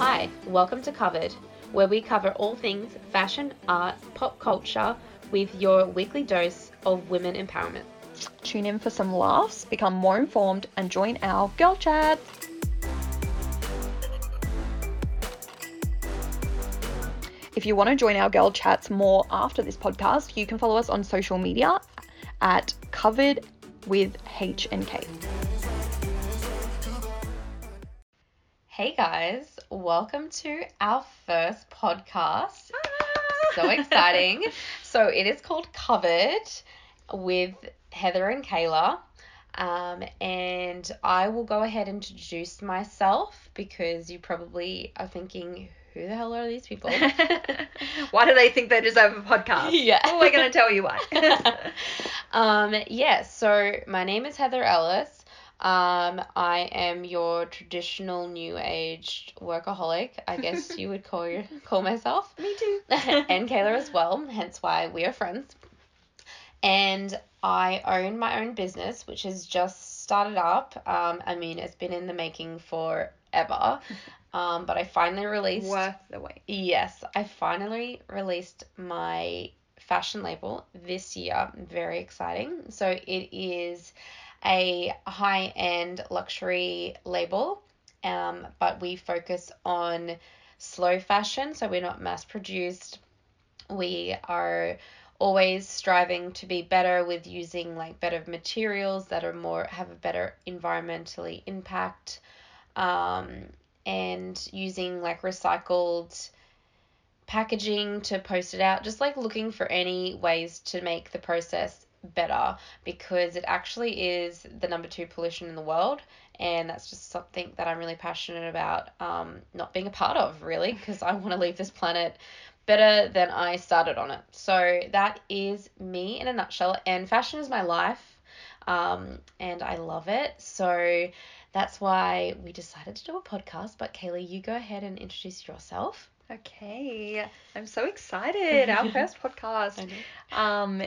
Hi, welcome to Covered, where we cover all things fashion, art, pop culture with your weekly dose of women empowerment. Tune in for some laughs, become more informed, and join our girl chat. If you want to join our girl chats more after this podcast, you can follow us on social media at covered with H and K. Hey guys, welcome to our first podcast. So exciting. so it is called Covered with Heather and Kayla. Um, and I will go ahead and introduce myself because you probably are thinking, who the hell are these people? why do they think they deserve a podcast? Yeah. Well, we're going to tell you why. um, yeah, so my name is Heather Ellis. Um, I am your traditional new age workaholic, I guess you would call your, call myself. Me too. and Kayla as well, hence why we are friends. And I own my own business, which has just started up. Um, I mean, it's been in the making forever. Um, but I finally released. Worth the wait. Yes, I finally released my fashion label this year. Very exciting. So it is a high end luxury label, um, but we focus on slow fashion. So we're not mass produced. We are always striving to be better with using like better materials that are more have a better environmentally impact um, and using like recycled packaging to post it out just like looking for any ways to make the process better because it actually is the number two pollution in the world and that's just something that i'm really passionate about um, not being a part of really because i want to leave this planet better than i started on it so that is me in a nutshell and fashion is my life um, and i love it so that's why we decided to do a podcast but kayla you go ahead and introduce yourself Okay, I'm so excited. Our first podcast. Um,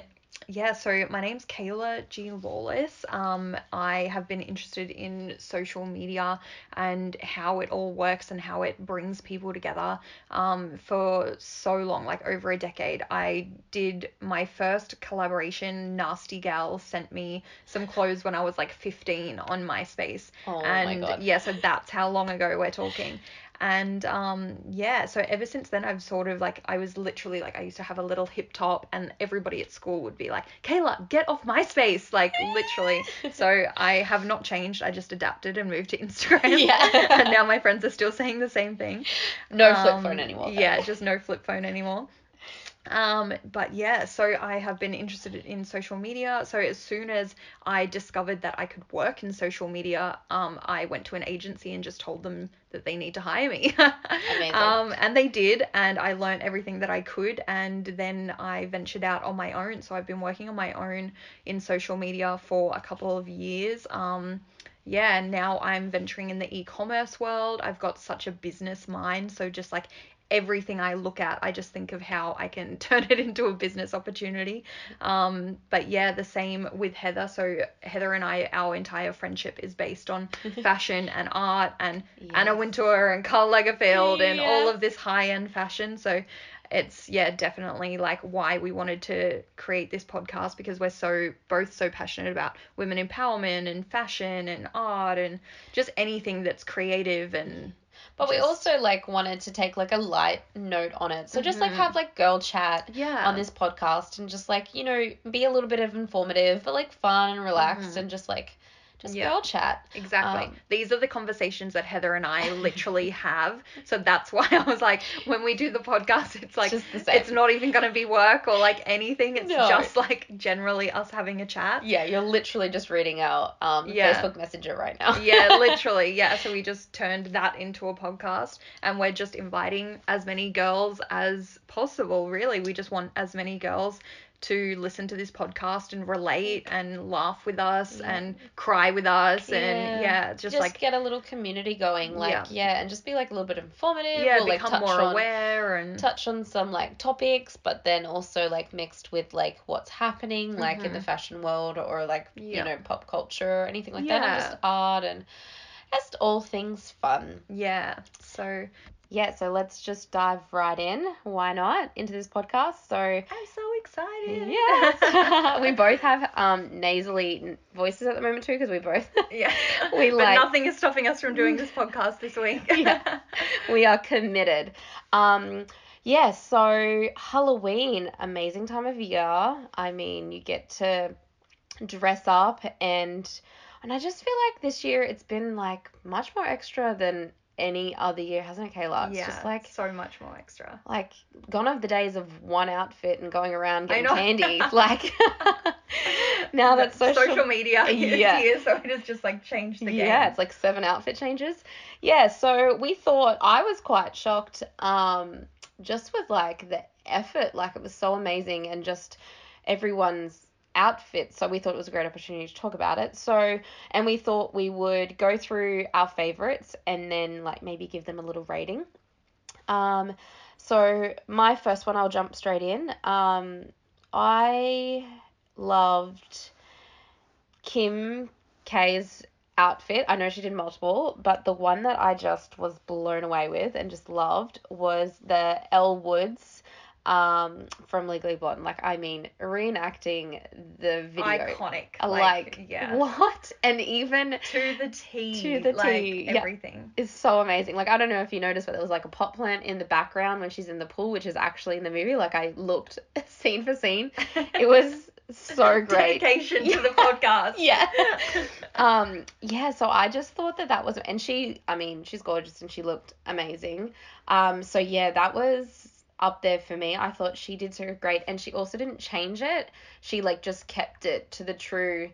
yeah, so my name's Kayla G. Lawless. Um, I have been interested in social media and how it all works and how it brings people together um, for so long, like over a decade. I did my first collaboration. Nasty Gal sent me some clothes when I was like 15 on MySpace. Oh and my god. yeah, so that's how long ago we're talking and um yeah so ever since then i've sort of like i was literally like i used to have a little hip top and everybody at school would be like kayla get off myspace like literally so i have not changed i just adapted and moved to instagram Yeah. and now my friends are still saying the same thing No flip Um, phone anymore. though. yeah just no flip phone anymore um but yeah so i have been interested in social media. So as soon as i discovered that i could work in social media um i went to an agency and just told them that they need to hire me. Um and they did and i learned everything that i could and then i ventured out on my own. So i've been working on my own in social media for a couple of years. Um yeah, and now I'm venturing in the e-commerce world. I've got such a business mind, so just like everything I look at, I just think of how I can turn it into a business opportunity. Um, but yeah, the same with Heather. So Heather and I, our entire friendship is based on fashion and art and Anna Wintour and Karl Lagerfeld and all of this high-end fashion. So it's yeah definitely like why we wanted to create this podcast because we're so both so passionate about women empowerment and fashion and art and just anything that's creative and But we also like wanted to take like a light note on it. So just like Mhm. have like girl chat yeah on this podcast and just like, you know, be a little bit of informative but like fun and relaxed Mhm. and just like just Yeah. girl chat. Exactly. Um, These are the conversations that Heather and I literally have. So that's why I was like, when we do the podcast, it's like just the same. it's not even gonna be work or like anything. It's No. just like generally us having a chat. Yeah, you're literally just reading out um Yeah. Facebook Messenger right now. yeah, literally. Yeah. So we just turned that into a podcast and we're just inviting as many girls as possible, really. We just want as many girls to listen to this podcast and relate and laugh with us Yeah. and cry with us Yeah. and yeah, just, just like get a little community going, like Yeah. yeah, and just be like a little bit informative. yeah, like, become touch more on, aware and touch on some like topics, but then also like mixed with like what's happening like in the fashion world or like Mm-hmm. You know pop culture or anything like that, and just art and just all things fun. yeah. So yeah, so let's just dive right in. Why not into this podcast? So I'm so excited. yes, we both have um nasally voices at the moment too because we both yeah. We but like- nothing is stopping us from doing this podcast this week. Yeah. we are committed. Um, yeah, so Halloween, amazing time of year. I mean, you get to dress up and and I just feel like this year it's been like much more extra than any other year, hasn't it, Kayla? It's yeah. just like so much more extra. like gone are the days of one outfit and going around getting candy. like now that social, social media is Yeah. here, so it has just like changed the game. Yeah, it's like seven outfit changes. Yeah, so we thought I was quite shocked um just with like the effort, like it was so amazing and just everyone's outfits. So we thought it was a great opportunity to talk about it. So and we thought we would go through our favorites and then like maybe give them a little rating. Um so my first one I'll jump straight in. Um I loved Kim K's outfit. I know she did multiple, but the one that I just was blown away with and just loved was the Elle Woods um from Legally Blonde. Like I mean, reenacting the video. iconic. Like, yeah. what? And even To the T. To the like, T, yeah. Everything. is so amazing. Like I don't know if you noticed, but there was like a pot plant in the background when she's in the pool, which is actually in the movie. Like I looked scene for scene. It was so great. Dedication Yeah. to the podcast. Yeah. um yeah so i just thought that that was and she i mean she's gorgeous and she looked amazing um so yeah that was up there for me i thought she did so great and she also didn't change it she like just kept it to the true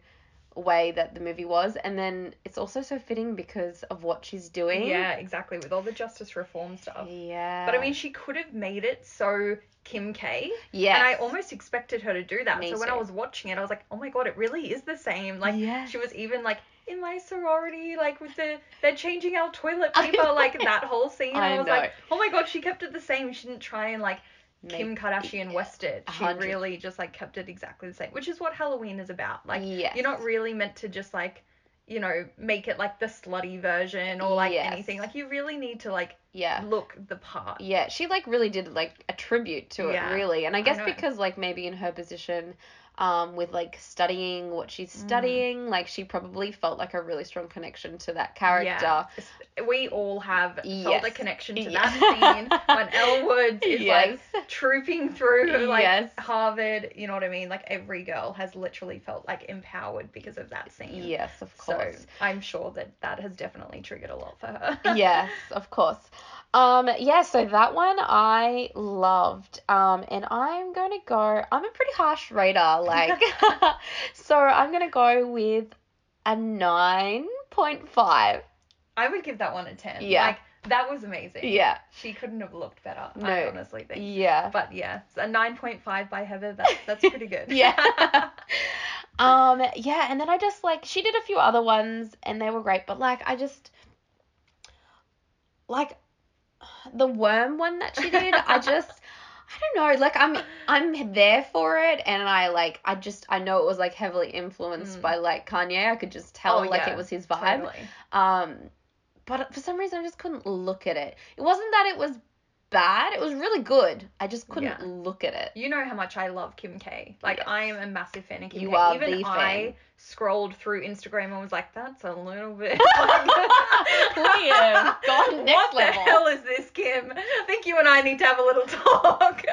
way that the movie was and then it's also so fitting because of what she's doing Yeah, exactly. With all the justice reform stuff. yeah But I mean, she could have made it so Kim K. yeah And I almost expected her to do that. Me so when I was watching it, I was like, oh my god, it really is the same. Like, Yes. she was even like, in my sorority, like with the, they're changing our toilet paper, like that whole scene. I I, was know. like, oh my god, she kept it the same. She didn't try and like Kim Make- Kardashian West it. She hundred. really just like kept it exactly the same, which is what Halloween is about. Like, Yes. you're not really meant to just like, you know, make it like the slutty version or like Yes. anything. Like, you really need to like yeah look the part. Yeah, she like really did like a tribute to it really. And I I guess know. because like maybe in her position um with like studying what she's Mm. studying, like she probably felt like a really strong connection to that character. Yeah. We all have felt a connection to that scene when Elle Woods is Yes. like trooping through like Yes. Harvard. You know what I mean? Like every girl has literally felt like empowered because of that scene. Yes, of So course. I'm sure that that has definitely triggered a lot for her. yes, of course. Um, yeah, so that one I loved. Um, and I'm gonna go. I'm a pretty harsh rater, like. so I'm gonna go with a nine point five. I would give that one a ten. Yeah. Like that was amazing. Yeah, She couldn't have looked better. No. I honestly think. yeah. But yeah, a nine point five by Heather. That's that's pretty good. yeah. um, yeah, and then I just like she did a few other ones and they were great, but like I just like the worm one that she did, I just I don't know, like I'm I'm there for it and I like I just I know it was like heavily influenced Mm. by like Kanye. I could just tell Oh, like yeah, it was his vibe. Totally. Um but for some reason I just couldn't look at it. It wasn't that it was bad, it was really good. I just couldn't Yeah. look at it. You know how much I love Kim K. Like Yes. I am a massive fan of Kim You K. are Even the I fan. scrolled through Instagram and was like, that's a little bit. Have gone next what level. the hell is this, Kim? I think you and I need to have a little talk.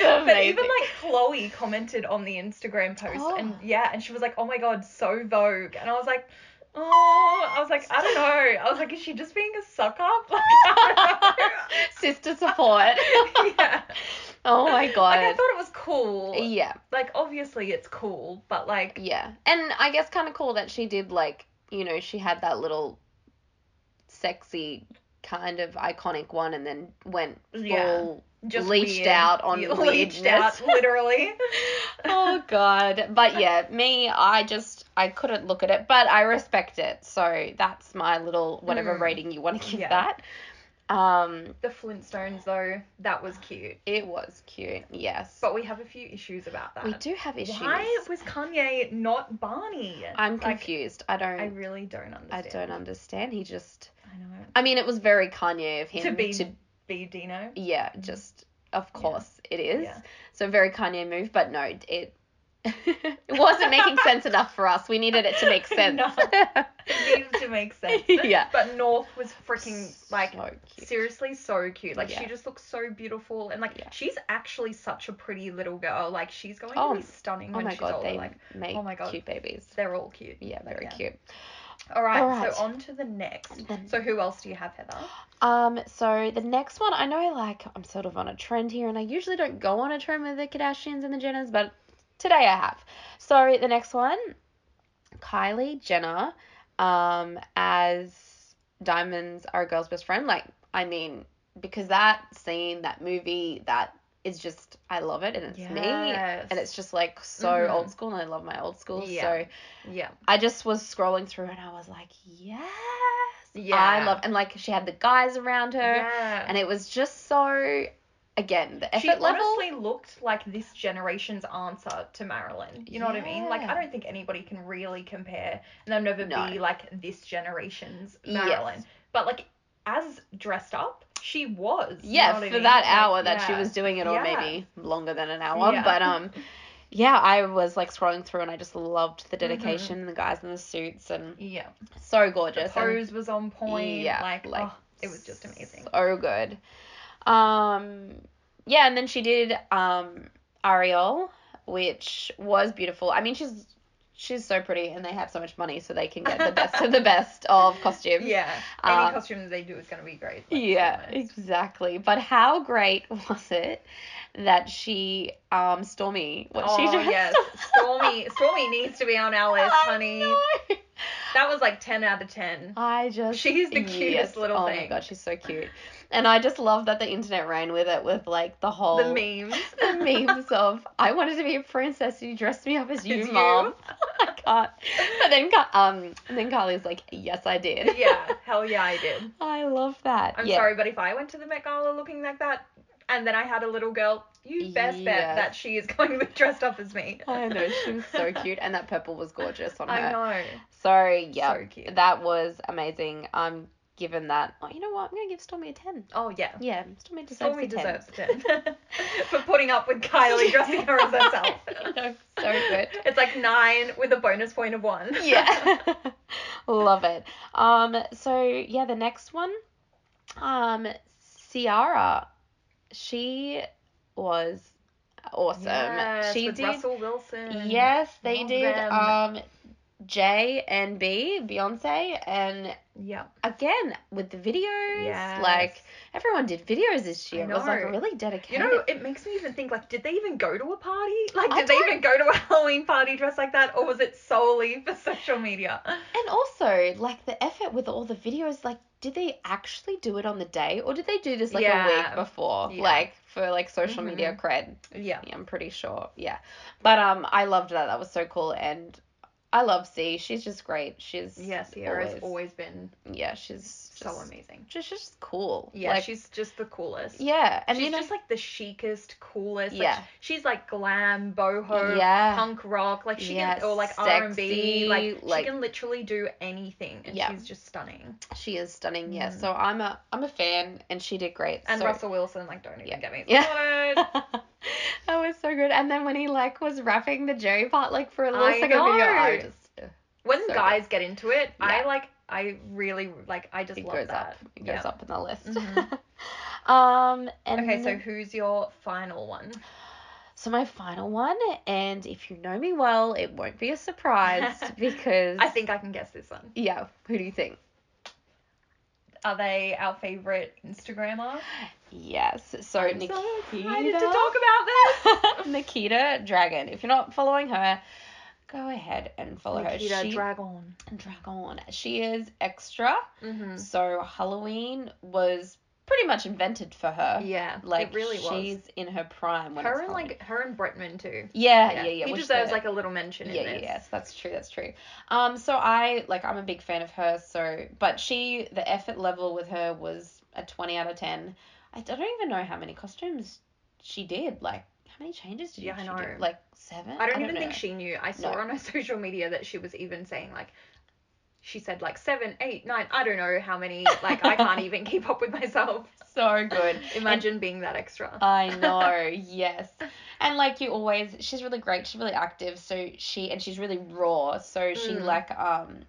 but even like Chloe commented on the Instagram post, Oh. and yeah, and she was like, "Oh my god, so Vogue," and I was like. Oh, I was like, I don't know. I was like, is she just being a suck up? Like, I don't know. Sister support. yeah. Oh my god. Like I thought it was cool. yeah, Like obviously it's cool, but like yeah. And I guess kind of cool that she did like, you know, she had that little sexy kind of iconic one and then went Yeah. full just leached weird. out on You leached out literally. oh god. But yeah, me, I just I couldn't look at it, but I respect it. So that's my little whatever Mm. rating you want to give Yeah. that. Um The Flintstones though, that was cute. it was cute. Yes. But we have a few issues about that. we do have issues. Why was Kanye not Barney? I'm Like, confused. I don't I really don't understand. I don't understand. He just I know. I mean, it was very Kanye of him To be to be Dino. yeah, just of course it is. Yeah. So very Kanye move, but no, it it wasn't making sense enough for us. We needed it to make sense. No. It needed to make sense. Yeah. But North was freaking like So seriously so cute. Like Yeah. she just looks so beautiful and like Yeah. she's actually such a pretty little girl. Like she's going Oh, to be stunning Oh when my she's god, older. they Like oh make oh my God. cute babies. they're all cute. Yeah, very yeah. cute. All right, All right. so on to the next. Then- So who else do you have, Heather? Um, so the next one, I know like I'm sort of on a trend here, and I usually don't go on a trend with the Kardashians and the Jenners, but today I have. So the next one, Kylie Jenner, um, as Diamonds Are a Girl's Best Friend. Like, I mean, because that scene, that movie, that is just I love it, and it's me, and it's just like so Mhm. old school, and I love my old school. Yeah. So Yeah. I just was scrolling through, and I was like, yes. Yeah. I love and like she had the guys around her Yeah. and it was just so again the effort she level honestly looked like this generation's answer to Marilyn. You know what I mean? Like I don't think anybody can really compare, and they'll never No. be like this generation's Yes. Marilyn. But like as dressed up, she was. yeah for I mean? that Like, hour that she was doing it or Yeah. maybe longer than an hour Yeah. but um yeah I was like scrolling through and I just loved Mm-hmm. the dedication and the guys in the suits and Yeah. so The gorgeous and pose was on point. Yeah, Like, like, oh, it was just amazing. so good um yeah and then she did um Ariel which was beautiful I mean she's she's so pretty and they have so much money so they can get the best of the best of costumes Yeah. Any Um, costume they do is gonna be great. let's Yeah, exactly. But how great was it that she, um, Stormy, what oh she just yes, Stormy. Stormy needs to be on our list, honey. That was like ten out of ten. I just She's the cutest little thing. oh my god, she's so cute. And I just love that the internet ran with it with like the whole The memes. the memes of I wanted to be a princess you dressed me up as you, It's you. mom. I can't. But then um and then Kylie's like, Yes I did. yeah, hell yeah, I did. I love that. I'm yeah. sorry, but if I went to the Met Gala looking like that, and then I had a little girl, you best bet that she is going to be dressed up as me. I know, she was so cute and that purple was gorgeous on her. I know. So yeah, So cute. that was amazing. I'm given that. Oh, you know what? I'm gonna give Stormy a ten. Oh yeah. Yeah, Stormy deserves Stormy a 10. deserves a 10 for putting up with Kylie dressing her as herself. Know, so good. It's like nine with a bonus point of one. Yeah, love it. Um, so yeah, the next one, um, Ciara, she was awesome. Yes, she with did. Russell Wilson. Yes, they Love did. them. Um, J and B, Beyonce, and Yeah. again with the videos, Yes. like everyone did videos this year. It was like really dedicated You know, it makes me even think like, did they even go to a party? Like, did they even go to a Halloween party dressed like that, or was it solely for social media? And also, like the effort with all the videos, like did they actually do it on the day or did they do this like a week before, Yeah. like for like social media cred? Yeah. Yeah, I'm pretty sure. Yeah, but um, I loved that. That was so cool, and I love C. She's just great. She's Yeah, Ciara's always, always been yeah, she's so just, amazing. just just cool. Yeah, like, she's just the coolest. yeah, and she's you know, just like the chicest, coolest. Like, Yeah. she's like glam, boho, Yeah. punk rock. Like she Yeah, can, or like R and B. Like, like- she can literally do anything, and Yeah. she's just stunning. she is stunning. Yeah, Mm. so I'm a I'm a fan, and she did great. And so, Russell Wilson, like, don't even Yeah. get me Yeah. that was so good. And then when he like was rapping the Jerry part like for a little I second video, I know. just when So guys get into it, I like, I really like, I just it love goes that. up. It goes Yeah. up in the list. Mhm. um and Okay, so who's your final one? so my final one, and if you know me well, it won't be a surprise because I think I can guess this one. yeah. Who do you think? Are they our favorite Instagrammer? Yes. So I'm Nikita. so excited to talk about this. Nikita Dragun. If you're not following her, go ahead and follow Nikita her. She Dragun. Dragun. She is extra. Mm-hmm. So Halloween was pretty much invented for her. Yeah, Like it really was. she's in her prime when her and like her and Bretman too. yeah, yeah, yeah. He which deserves the- like a little mention yeah, in yeah, this. yes, that's true, that's true. Um, so I like I'm a big fan of her. So, but she the effort level with her was a twenty out of ten. I don't even know how many costumes she did. Like how many changes did Yeah, I she know. do? Like seven. I don't even think she knew. I saw No. on her social media that she was even saying like she said like seven, eight, nine. I don't know how many. Like I can't even keep up with myself. So good. Imagine being that extra. I know, yes. And like you always she's really great, she's really active, so she and she's really raw. So she Mm. like um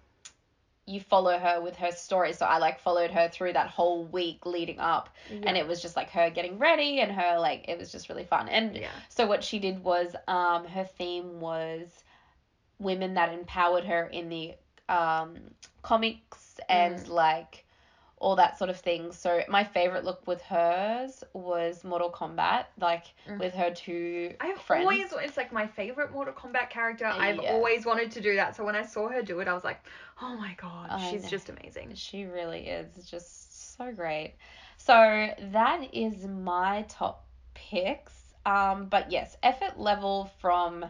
you follow her with her story. So I like followed her through that whole week leading up and it was just like her getting ready and her like it was just really fun. And yeah. so what she did was um her theme was women that empowered her in the um comics and Mm. like all that sort of thing. So my favorite look with hers was Mortal Kombat, like Mm. with her two I've friends. always it's like my favorite Mortal Kombat character. I've always wanted to do that. So when I saw her do it, I was like, oh my god, I she's know. just amazing. She really is just so great. So that is my top picks. Um, but yes, effort level from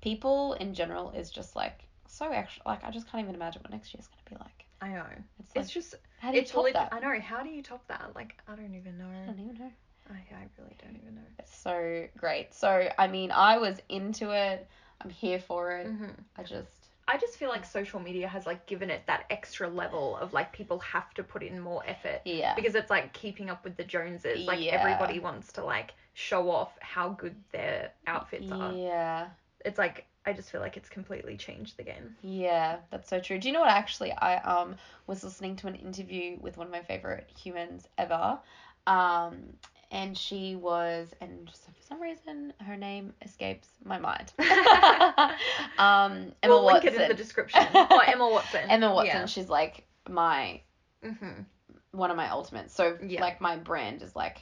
people in general is just like so extra. Like I just can't even imagine what next year's gonna be like. I know. It's like It's just how do you it's top lit- that? I know. How do you top that? Like I don't even know. I don't even know. I, I really don't even know. It's so great. So I mean, I was into it. I'm here for it. hmm I just I just feel like social media has like given it that extra level of like people have to put in more effort yeah. because it's like keeping up with the Joneses. Like Yeah. everybody wants to like show off how good their outfits are. Yeah. It's like I just feel like it's completely changed the game. Yeah, that's so true. Do you know what actually I um was listening to an interview with one of my favorite humans ever. Um and she was and for some reason her name escapes my mind. um Emma we'll Watson. link it in the description. Oh, Emma Watson. Emma Watson, Yeah. she's like my hmm one of my ultimates. So Yeah. like my brand is like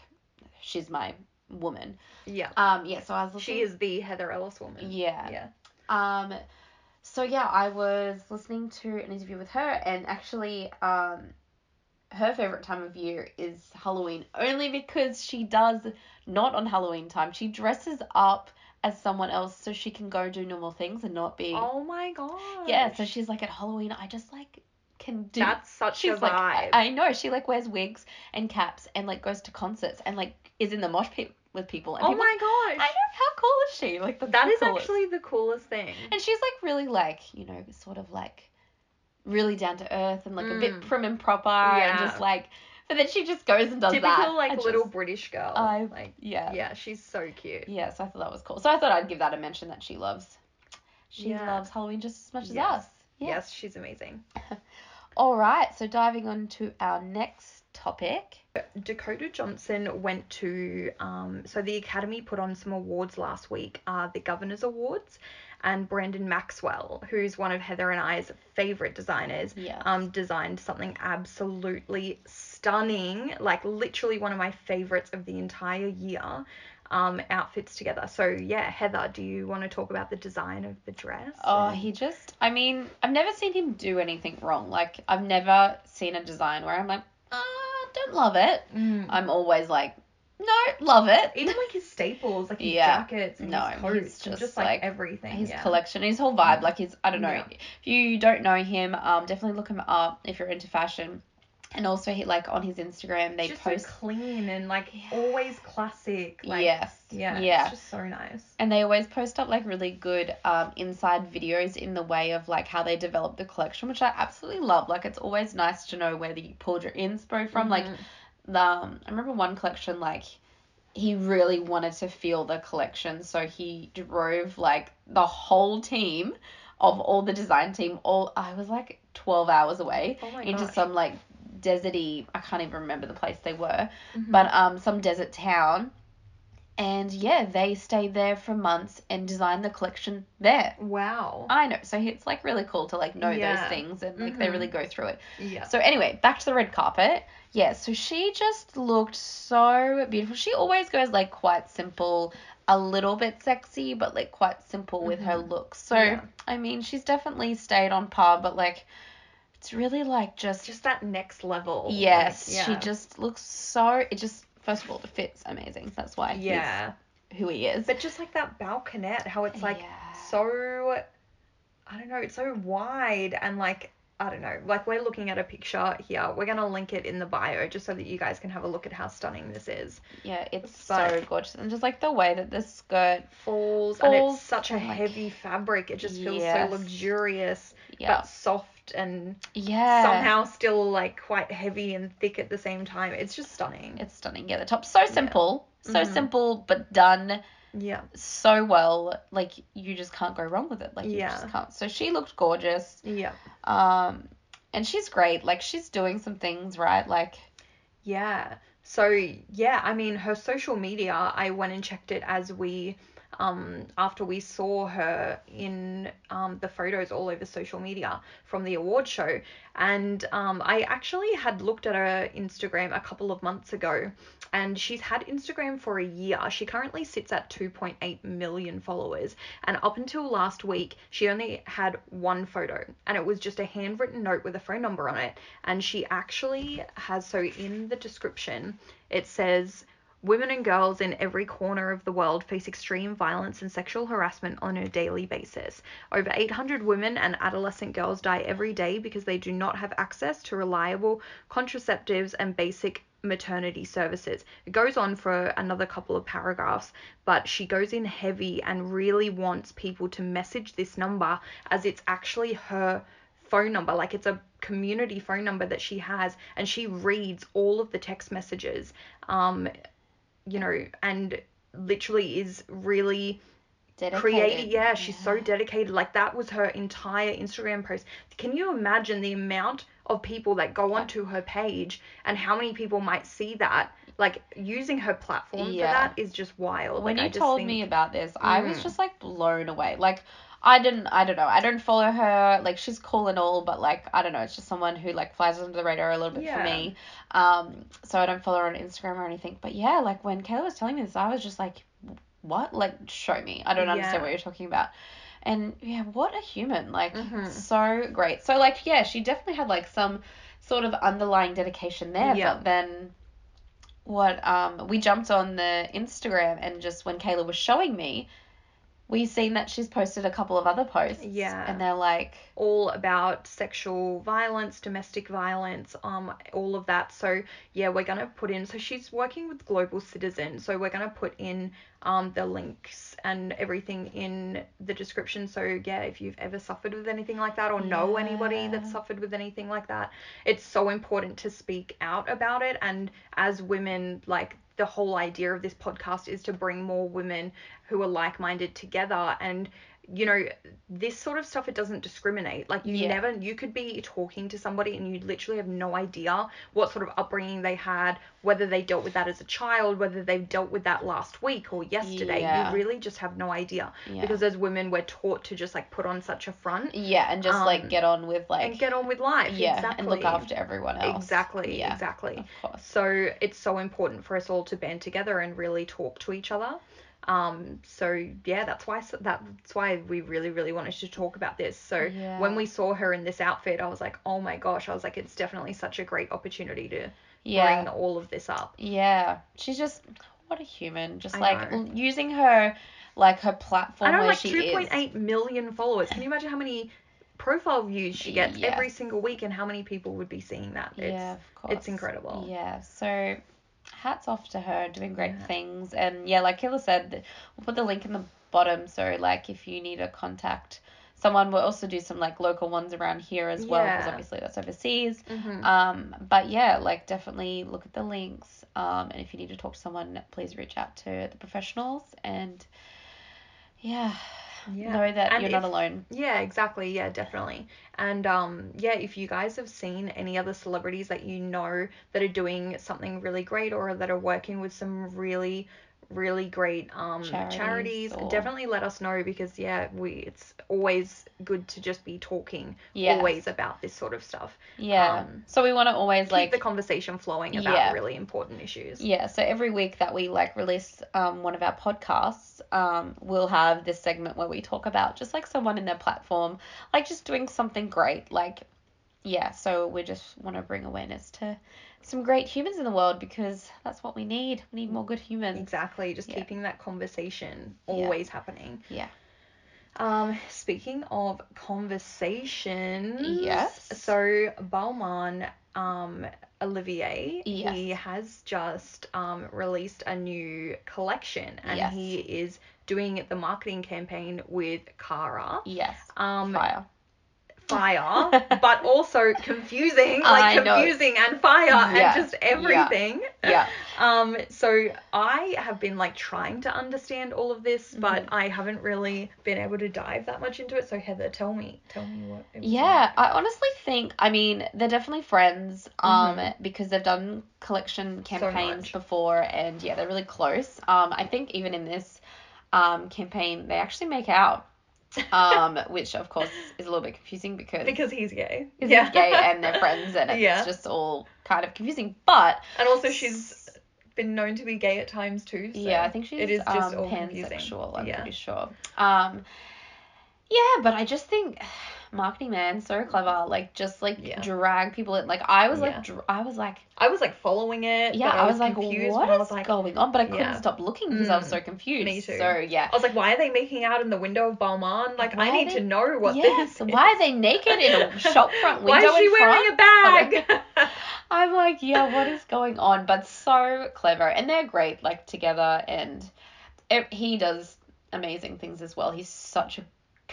she's my woman. Yeah. Um yeah, so I was listening She is the Heather Ellis woman. Yeah. Yeah. Um, so yeah, I was listening to an interview with her, and actually, um, her favorite time of year is Halloween, only because she does not on Halloween time. She dresses up as someone else so she can go do normal things and not be. Oh my god. yeah, so she's like at Halloween, I just like can do. That's such She's a like, vibe. I, I know she like wears wigs and caps and like goes to concerts and like is in the mosh pit with people. And oh people, my I know gosh. how cool is she? Like that's That is coolest. actually the coolest thing. And she's like really like, you know, sort of like really down to earth and like a bit Mm. prim and proper and just like but then she just goes and does Typical that. like I just- little British girl. I- like yeah. yeah, she's so cute. Yeah, so I thought that was cool. So I thought I'd give that a mention that she loves she Yeah. loves Halloween just as much as us. Yeah. Yes, she's amazing. All right, so diving on to our next topic. Dakota Johnson went to um so the Academy put on some awards last week, uh the Governor's Awards, and Brandon Maxwell, who's one of Heather and I's favorite designers, Yes. um designed something absolutely stunning, like literally one of my favorites of the entire year. Um, outfits together. So yeah, Heather, do you want to talk about the design of the dress? Oh, and- he just I mean, I've never seen him do anything wrong. Like I've never seen a design where I'm like, don't love it. Mm. I'm always like, no, love it. even like his staples, like his Yeah. jackets and No, his coats, he's and just, just like, like, everything. his yeah. collection, his whole vibe, like his I don't know. Yeah. If you don't know him, um, definitely look him up if you're into fashion. And also, he like on his Instagram they just post so clean and like always classic. Like, yes, Yeah. yeah, It's just so nice. and they always post up like really good um inside videos in the way of like how they develop the collection, which I absolutely love. Like it's always nice to know where you pulled your inspo from. Like Mhm. the um, I remember one collection like he really wanted to feel the collection, so he drove like the whole team of all the design team. All I was like twelve hours away oh into gosh. some like deserty. I can't even remember the place they were, Mhm. but um some desert town. And yeah, they stayed there for months and designed the collection there. wow. I know, so it's like really cool to like know Yeah. those things and like they Mhm. really go through it. yeah. So anyway, back to the red carpet. Yeah, so she just looked so beautiful. She always goes like quite simple, a little bit sexy, but like quite simple with her Mhm. looks. So Yeah. I mean, she's definitely stayed on par, but like it's really like just, just that next level. like, yes, yeah. she just looks so. It just first of all, it fits amazing. That's why yeah. who he is. But just like that balconette, how it's like Yeah. so I don't know, it's so wide and like I don't know, like we're looking at a picture here. We're gonna link it in the bio just so that you guys can have a look at how stunning this is. yeah, it's but- so gorgeous, and just like the way that the skirt, Falls, and it's such a like- heavy fabric. It just feels Yes. so luxurious yeah, but soft soft and Yeah. somehow still like quite heavy and thick at the same time. It's just stunning. It's stunning. Yeah, the top's so simple. So Mhm. simple, but done yeah. so well. Like, you just can't go wrong with it. Like, you Yeah. just can't. So she looked gorgeous. Yeah. Um, and she's great. Like, she's doing some things right. Like, Yeah. So yeah, I mean her social media, I went and checked it as we um after we saw her in um the photos all over social media from the award show. And um I actually had looked at her Instagram a couple of months ago and she's had Instagram for a year. She currently sits at 2.8 million followers. And up until last week she only had one photo and it was just a handwritten note with a phone number on it. And she actually has so in the description it says women and girls in every corner of the world face extreme violence and sexual harassment on a daily basis over 800 women and adolescent girls die every day because they do not have access to reliable contraceptives and basic maternity services. It goes on for another couple of paragraphs, but she goes in heavy and really wants people to message this number as it's actually her phone number like it's a community phone number that she has and she reads all of the text messages um you know and literally is really dedicated. created yeah she's so dedicated like that was her entire instagram post can you imagine the amount of people that go onto her page and how many people might see that like using her platform Yeah. for that is just wild when like, you told think- me about this, I was Mm. just like blown away. Like I didn't I don't know. I don't follow her. Like she's cool and all, but like I don't know, it's just someone who like flies under the radar a little bit for me. Um so I don't follow her on Instagram or anything. But yeah, like when Kayla was telling me this, I was just like what? Like show me. I don't understand what you're talking about. And yeah, what a human. Like Mhm. so great. So like yeah, she definitely had like some sort of underlying dedication there, Yeah. but then what um we jumped on the Instagram and just when Kayla was showing me, we seen that she's posted a couple of other posts. Yeah. And they're like all about sexual violence, domestic violence, um, all of that. So yeah, we're gonna put in. So she's working with Global Citizen. So we're gonna put in um the links and everything in the description. So yeah, if you've ever suffered with anything like that or know anybody that's suffered with anything like that, it's so important to speak out about it. And as women, like the whole idea of this podcast is to bring more women who are like-minded together and you know this sort of stuff it doesn't discriminate like you Yeah. never you could be talking to somebody and you literally have no idea what sort of upbringing they had whether they dealt with that as a child whether they've dealt with that last week or yesterday Yeah. you really just have no idea Yeah. because as women we're taught to just like put on such a front Yeah, and just Um, like get on with like and get on with life yeah, exactly and look after everyone else. exactly Yeah, exactly so it's so important for us all to band together and really talk to each other. Um, so yeah, that's why that's why we really really wanted to talk about this. So Yeah. when we saw her in this outfit, I was like, oh my gosh, I was like, it's definitely such a great opportunity to Yeah. bring all of this up. Yeah. She's just what a human. Just I like know. using her like her platform I know where like she two is. point eight million followers. Can you imagine how many profile views she gets Yeah. every single week and how many people would be seeing that? It's, yeah, of course. it's incredible. Yeah. So hats off to her doing great Yeah. things. And yeah, like Kayla said, we'll put the link in the bottom. So like if you need to contact someone, we'll also do some like local ones around here as well because Yeah. obviously that's overseas. Mhm. Um, but yeah, like definitely look at the links. Um, and if you need to talk to someone, please reach out to the professionals and yeah, Yeah. know that And you're not alone. Yeah, exactly. Yeah, definitely. And um, yeah, if you guys have seen any other celebrities that you know that are doing something really great or that are working with some really, really great um Charities charities, or- definitely let us know because yeah, we it's always good to just be talking Yeah. always about this sort of stuff. Yeah. Um, so we want to always Keep like the conversation flowing about Yeah. really important issues. Yeah, so every week that we like release um, one of our podcasts, um, we'll have this segment where we talk about just like someone in their platform, like just doing something great. Like, yeah, so we just want to bring awareness to some great humans in the world because that's what we need. We need more good humans. Exactly, just Yeah. keeping that conversation Yeah. always happening. Yeah. Um, speaking of conversations, Yes. So Balmain, um, Olivier, Yes. he has just um released a new collection, and Yes. he is doing the marketing campaign with Cara. Yes. Um, Fire. Fire, but also confusing, like confusing and fire Yeah, and just everything. Yeah. Um, so I have been like trying to understand all of this, but Mm-hmm. I haven't really been able to dive that much into it. So Heather, tell me, tell me what. Yeah, I honestly think I mean they're definitely friends um Mhm. because they've done collection campaigns much. before and yeah, they're really close. Um I think even in this um campaign they actually make out. Um which of course is a little bit confusing because because he's gay. he's gay and they're friends and it's Yeah. just all kind of confusing. But and also she's been known to be gay at times too. So yeah, I think she's it is just um, all confusing. pansexual, I'm yeah. pretty sure. Um yeah, but I just think marketing man so clever like just like Yeah. drag people in like I was Yeah. like dr- I was like I was like following it. Yeah, I was like, confused. what is was like, going on? But I couldn't Yeah. stop looking because I was Mm. so confused. Me too. So yeah. I was like, why are they making out in the window of Balmain? Like, Why I need they- to know what yes. this is. Why are they naked in a shop front window Why is she in wearing front? a bag? I'm like, yeah, what is going on? But so clever, and they're great, like together, and it, he does amazing things as well. He's such a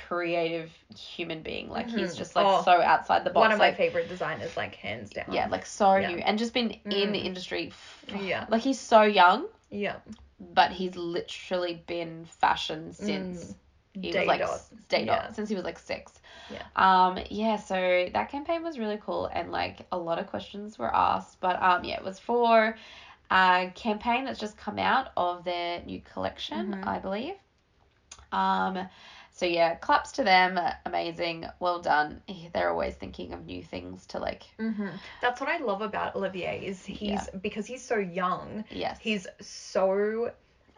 creative human being. Like he's Mhm. just like Oh, so outside the box. One of my favorite designers, like hands down. yeah, like so Yeah. new, and just been in the Mm. industry. f- Yeah. Like he's so young, yeah. but he's literally been fashion since. He Day was like dot. day Yeah. dot since he was like six. Yeah. Um. Yeah. So that campaign was really cool, and like a lot of questions were asked. But um. Yeah. It was for a campaign that's just come out of their new collection, Mhm. I believe. Um. So yeah, claps to them. Amazing. Well done. They're always thinking of new things to like. hmm That's what I love about Olivier is he's Yeah. because he's so young. Yes. He's so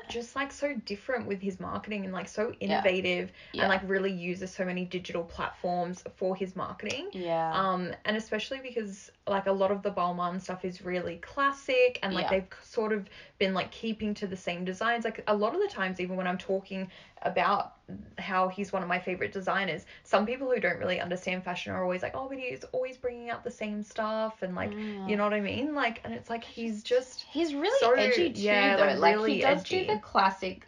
just like so different with his marketing and like so innovative Yeah. and like really uses so many digital platforms for his marketing. yeah. Um, and especially because like a lot of the Balmain stuff is really classic and like Yeah. they've sort of been like keeping to the same designs. Like a lot of the times, even when I'm talking about how he's one of my favorite designers, some people who don't really understand fashion are always like, oh, but he's always bringing out the same stuff and like, Mm. you know what I mean? Like, and it's like he's just. He's really so- edgy too, yeah, though. like, Like, really he does edgy. do the classic.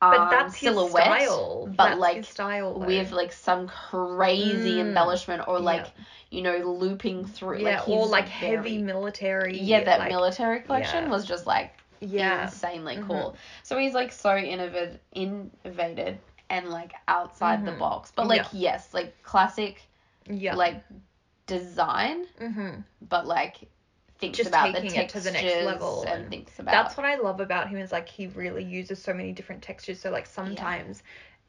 But um, that's his silhouette, style. but That's like style. though. with like some crazy Mm. embellishment or like Yeah. you know looping through yeah, like or like very- heavy military. yeah that like, military collection yeah. was just like Yeah. insanely Mhm. cool so he's like so innovative innovated and like outside the Mhm. box but like yes like classic Yeah. like design mm-hmm. but like thinks Just about the taking it to the next textures level and, and thinks about That's what I love about him is like he really uses so many different textures. So like sometimes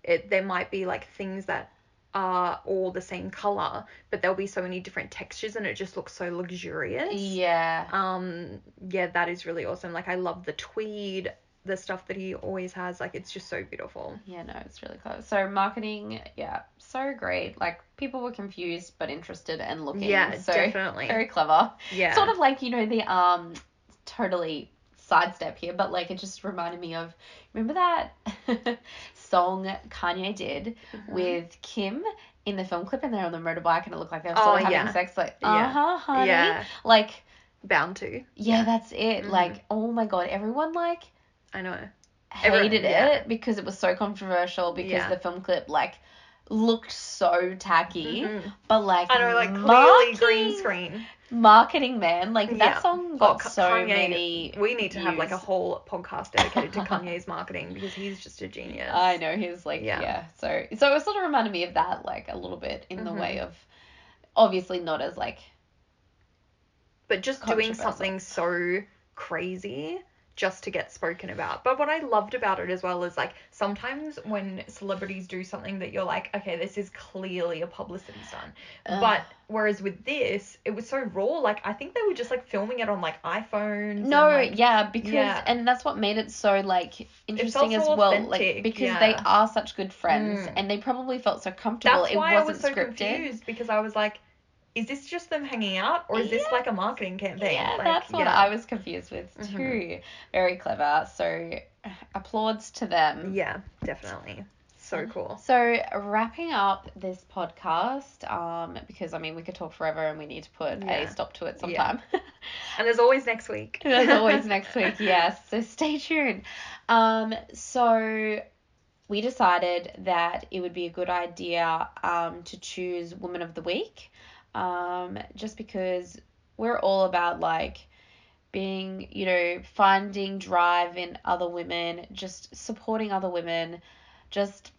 it there might be like things that are all the same color, but there'll be so many different textures and it just looks so luxurious. yeah Um yeah, that is really awesome. Like I love the tweed, the stuff that he always has. Like it's just so beautiful. Yeah, no, it's really close. So marketing, yeah, so great. Like people were confused but interested and looking. Yeah, so definitely. very clever. Yeah. Sort of like you know the um, totally sidestep here, but like it just reminded me of remember that song Kanye did Mm-hmm. with Kim in the film clip and they're on the motorbike and it looked like they were Oh, having yeah. sex like Yeah. uh huh honey Yeah. like bound to. yeah, that's it Mhm. like oh my god everyone like I know. hated Everyone, it yeah. because it was so controversial because Yeah. the film clip like looked so tacky Mhm. but like I know, like clearly green screen. Marketing man like Yeah. that song got Oh, Ka- so Kanye, many We need to have like a whole podcast dedicated to Kanye's marketing because he's just a genius. I know he's like yeah. Yeah. so so it sort of reminded me of that like a little bit in the Mhm. way of obviously not as like But just doing something so crazy just to get spoken about. But what I loved about it as well is like sometimes when celebrities do something that you're like, okay, this is clearly a publicity stunt. Ugh. But whereas with this, it was so raw. Like I think they were just like filming it on like iPhones. no like, yeah because yeah. and that's what made it so like interesting as well authentic, like because they are such good friends Mm. and they probably felt so comfortable That's it why I wasn't was so scripted confused because I was like, is this just them hanging out or is this like a marketing campaign? Yeah, Like, that's what yeah. I was confused with too. Very clever. So applauds to them. Yeah, definitely. So cool. So wrapping up this podcast, um, because I mean we could talk forever and we need to put Yeah. a stop to it Yeah. sometime. And there's always next week. there's always next week, yes. So stay tuned. Um, so we decided that it would be a good idea um, to choose Woman of the Week, um, just because we're all about like being, you know, finding drive in other women, just supporting other women, just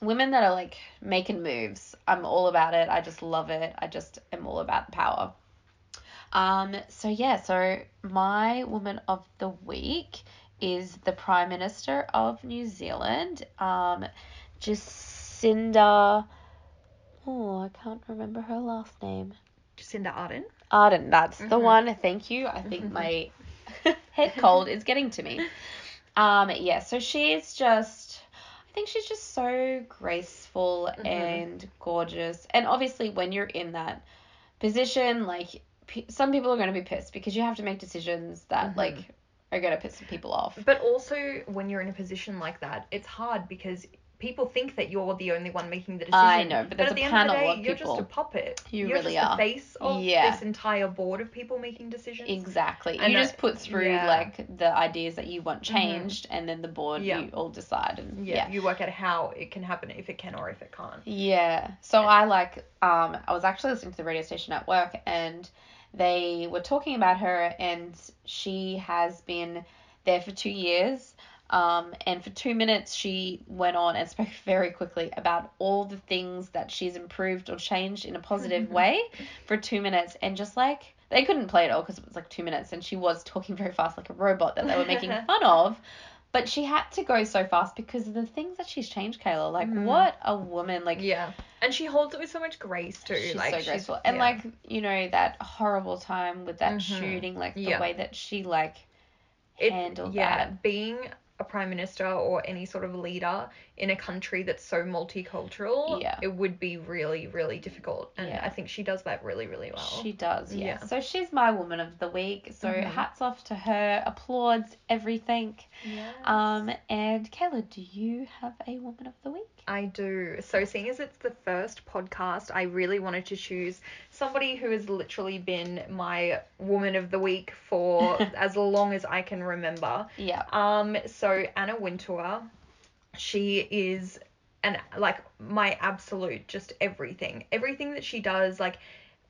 women that are like making moves. I'm all about it. I just love it. I just am all about power. Um, so yeah, so my woman of the week is the Prime Minister of New Zealand, um, Jacinda. Oh, I can't remember her last name. Jacinda Ardern. Ardern, that's the Mhm. one. Thank you. I think my head cold is getting to me. Um, yeah, so she's just, I think she's just so graceful Mhm. and gorgeous. And obviously, when you're in that position, like, p- some people are going to be pissed because you have to make decisions that, Mhm. like, are going to piss some people off. But also, when you're in a position like that, it's hard because people think that you're the only one making the decision. I know, but there's at the end panel of the day, you're just a puppet. You you're really just are. the face of Yeah. this entire board of people making decisions. Exactly. And you that- just put through, yeah. like, the ideas that you want changed, and then the board, Yeah. you all decide. And, Yeah, you work out how it can happen, if it can or if it can't. Yeah. So I like um I was actually listening to the radio station at work and they were talking about her and she has been there for 2 years. Um and for 2 minutes she went on and spoke very quickly about all the things that she's improved or changed in a positive way for 2 minutes and just like they couldn't play it all because it was like 2 minutes and she was talking very fast like a robot that they were making fun of. But she had to go so fast because of the things that she's changed, Kayla. Like, Mhm. what a woman. Like, yeah, and she holds it with so much grace too. She's like so graceful. she's, and yeah. like, you know, that horrible time with that Mhm. shooting, like the Yeah. way that she like it, handled yeah, that. being a prime minister or any sort of leader in a country that's so multicultural, Yeah. it would be really, really difficult. And Yeah. I think she does that really, really well. She does, yeah. Yeah. So she's my woman of the week. So Mhm. hats off to her, applauds, everything. Yes. Um, and Kayla, do you have a woman of the week? I do. So, seeing as it's the first podcast, I really wanted to choose somebody who has literally been my woman of the week for as long as I can remember. Yeah. Um, so Anna Wintour, she is an like my absolute just everything. Everything that she does, like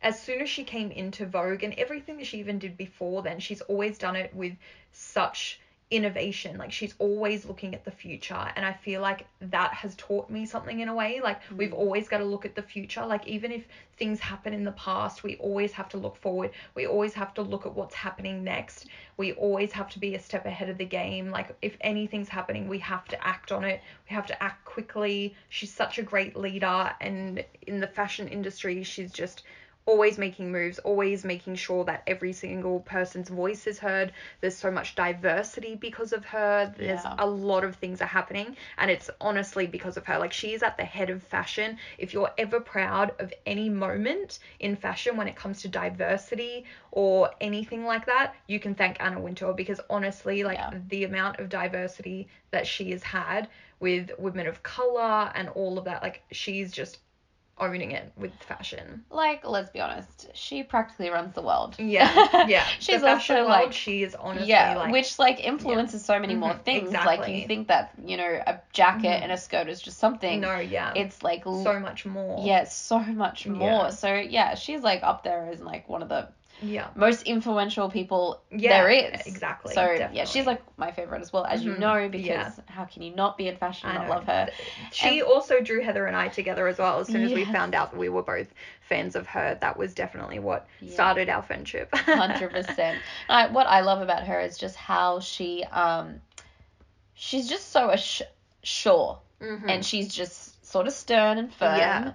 as soon as she came into Vogue and everything that she even did before then, she's always done it with such innovation. Like she's always looking at the future. And I feel like that has taught me something in a way. Like hmm. we've always got to look at the future. Like even if things happen in the past, we always have to look forward. We always have to look at what's happening next. We always have to be a step ahead of the game. Like if anything's happening, we have to act on it. We have to act quickly. She's such a great leader and in the fashion industry, she's just always making moves, always making sure that every single person's voice is heard. There's so much diversity because of her. There's Yeah. a lot of things are happening, and it's honestly because of her. Like she is at the head of fashion. If you're ever proud of any moment in fashion when it comes to diversity or anything like that, you can thank Anna Wintour because honestly, like Yeah. the amount of diversity that she has had with women of color and all of that, like she's just owning it with fashion. Like, let's be honest, she practically runs the world. Yeah, yeah. She's also, world, like- she is honestly yeah, like which like influences so many more Mhm, things. Like you think that you know a jacket Mhm. and a skirt is just something. no, yeah, It's like so much more. yeah, so much more. Yeah. So yeah, she's like up there as like one of the yeah, most influential people Yeah, there is. exactly, So yeah, she's like my favorite as well, as you Mhm, know, because yeah. how can you not be in fashion and not love her? She And- also drew Heather and I together as well. As soon as we found out that we were both fans of her, that was definitely what started our friendship. Hundred percent. What I love about her is just how she um, she's just so ass- sure, Mhm. and she's just sort of stern and firm, Yeah.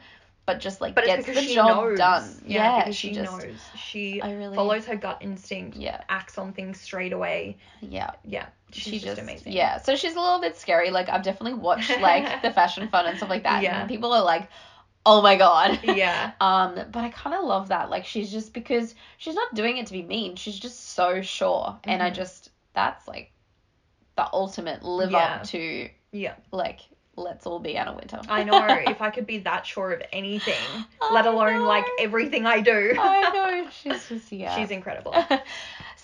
But just like but gets the job knows. done. Yeah, Yeah, because she, she, just knows. She I really follows her gut instinct. Yeah. acts on things straight away. yeah. Yeah, she's she just, just amazing. Yeah, so she's a little bit scary. Like I've definitely watched like the fashion fun and stuff like that. Yeah. And people are like, oh my god. yeah, Um, but I kind of love that. Like she's just because she's not doing it to be mean. She's just so sure, and I Mhm. just that's like the ultimate live Yeah. up to yeah. like let's all be Anna Wintour. I know. if I could be that sure of anything, let I alone like everything I do. I know she's just yeah. She's incredible.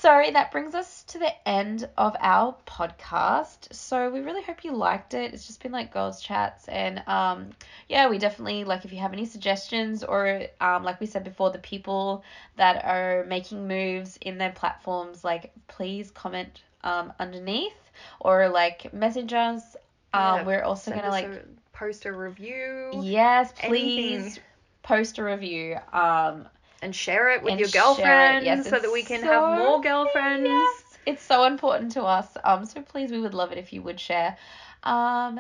So that brings us to the end of our podcast. So we really hope you liked it. It's just been like girls chats and um yeah, we definitely like if you have any suggestions or um like we said before the people that are making moves in their platforms like please comment um underneath or like message us. Um Yeah, we're also going to like a- post a review yes, anything. please post a review. Um and share it with and your share girlfriends Yes, so that we can so- have more girlfriends. Yes, it's so important to us. Um, so please, we would love it if you would share. Um,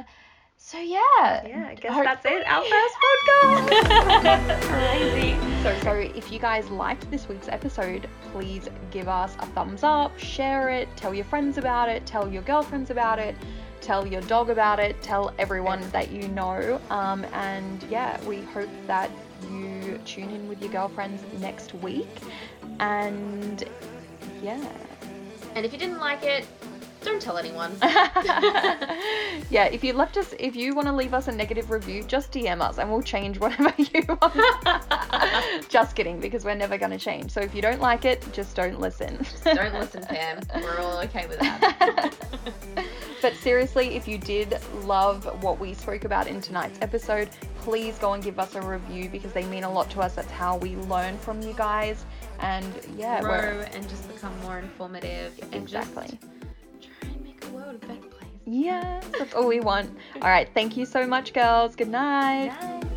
so yeah. Yeah, I guess that's it. Our Hopefully- first podcast. Crazy. So, so if you guys liked this week's episode, please give us a thumbs up, share it, tell your friends about it, tell your girlfriends about it, tell your dog about it, tell everyone that you know. Um, and yeah, we hope that you tune in with your girlfriends next week. And yeah. And if you didn't like it, don't tell anyone. yeah, if you left us, if you want to leave us a negative review, just DM us and we'll change whatever you want. just kidding, because we're never going to change. So if you don't like it, just don't listen. don't listen, Pam. We're all okay with that. But seriously, if you did love what we spoke about in tonight's episode, please go and give us a review because they mean a lot to us. That's how we learn from you guys. And yeah, Grow we're and just become more informative. And exactly. Just try and make the world a better place. Yes, that's all we want. All right, thank you so much, girls. Good night. Bye.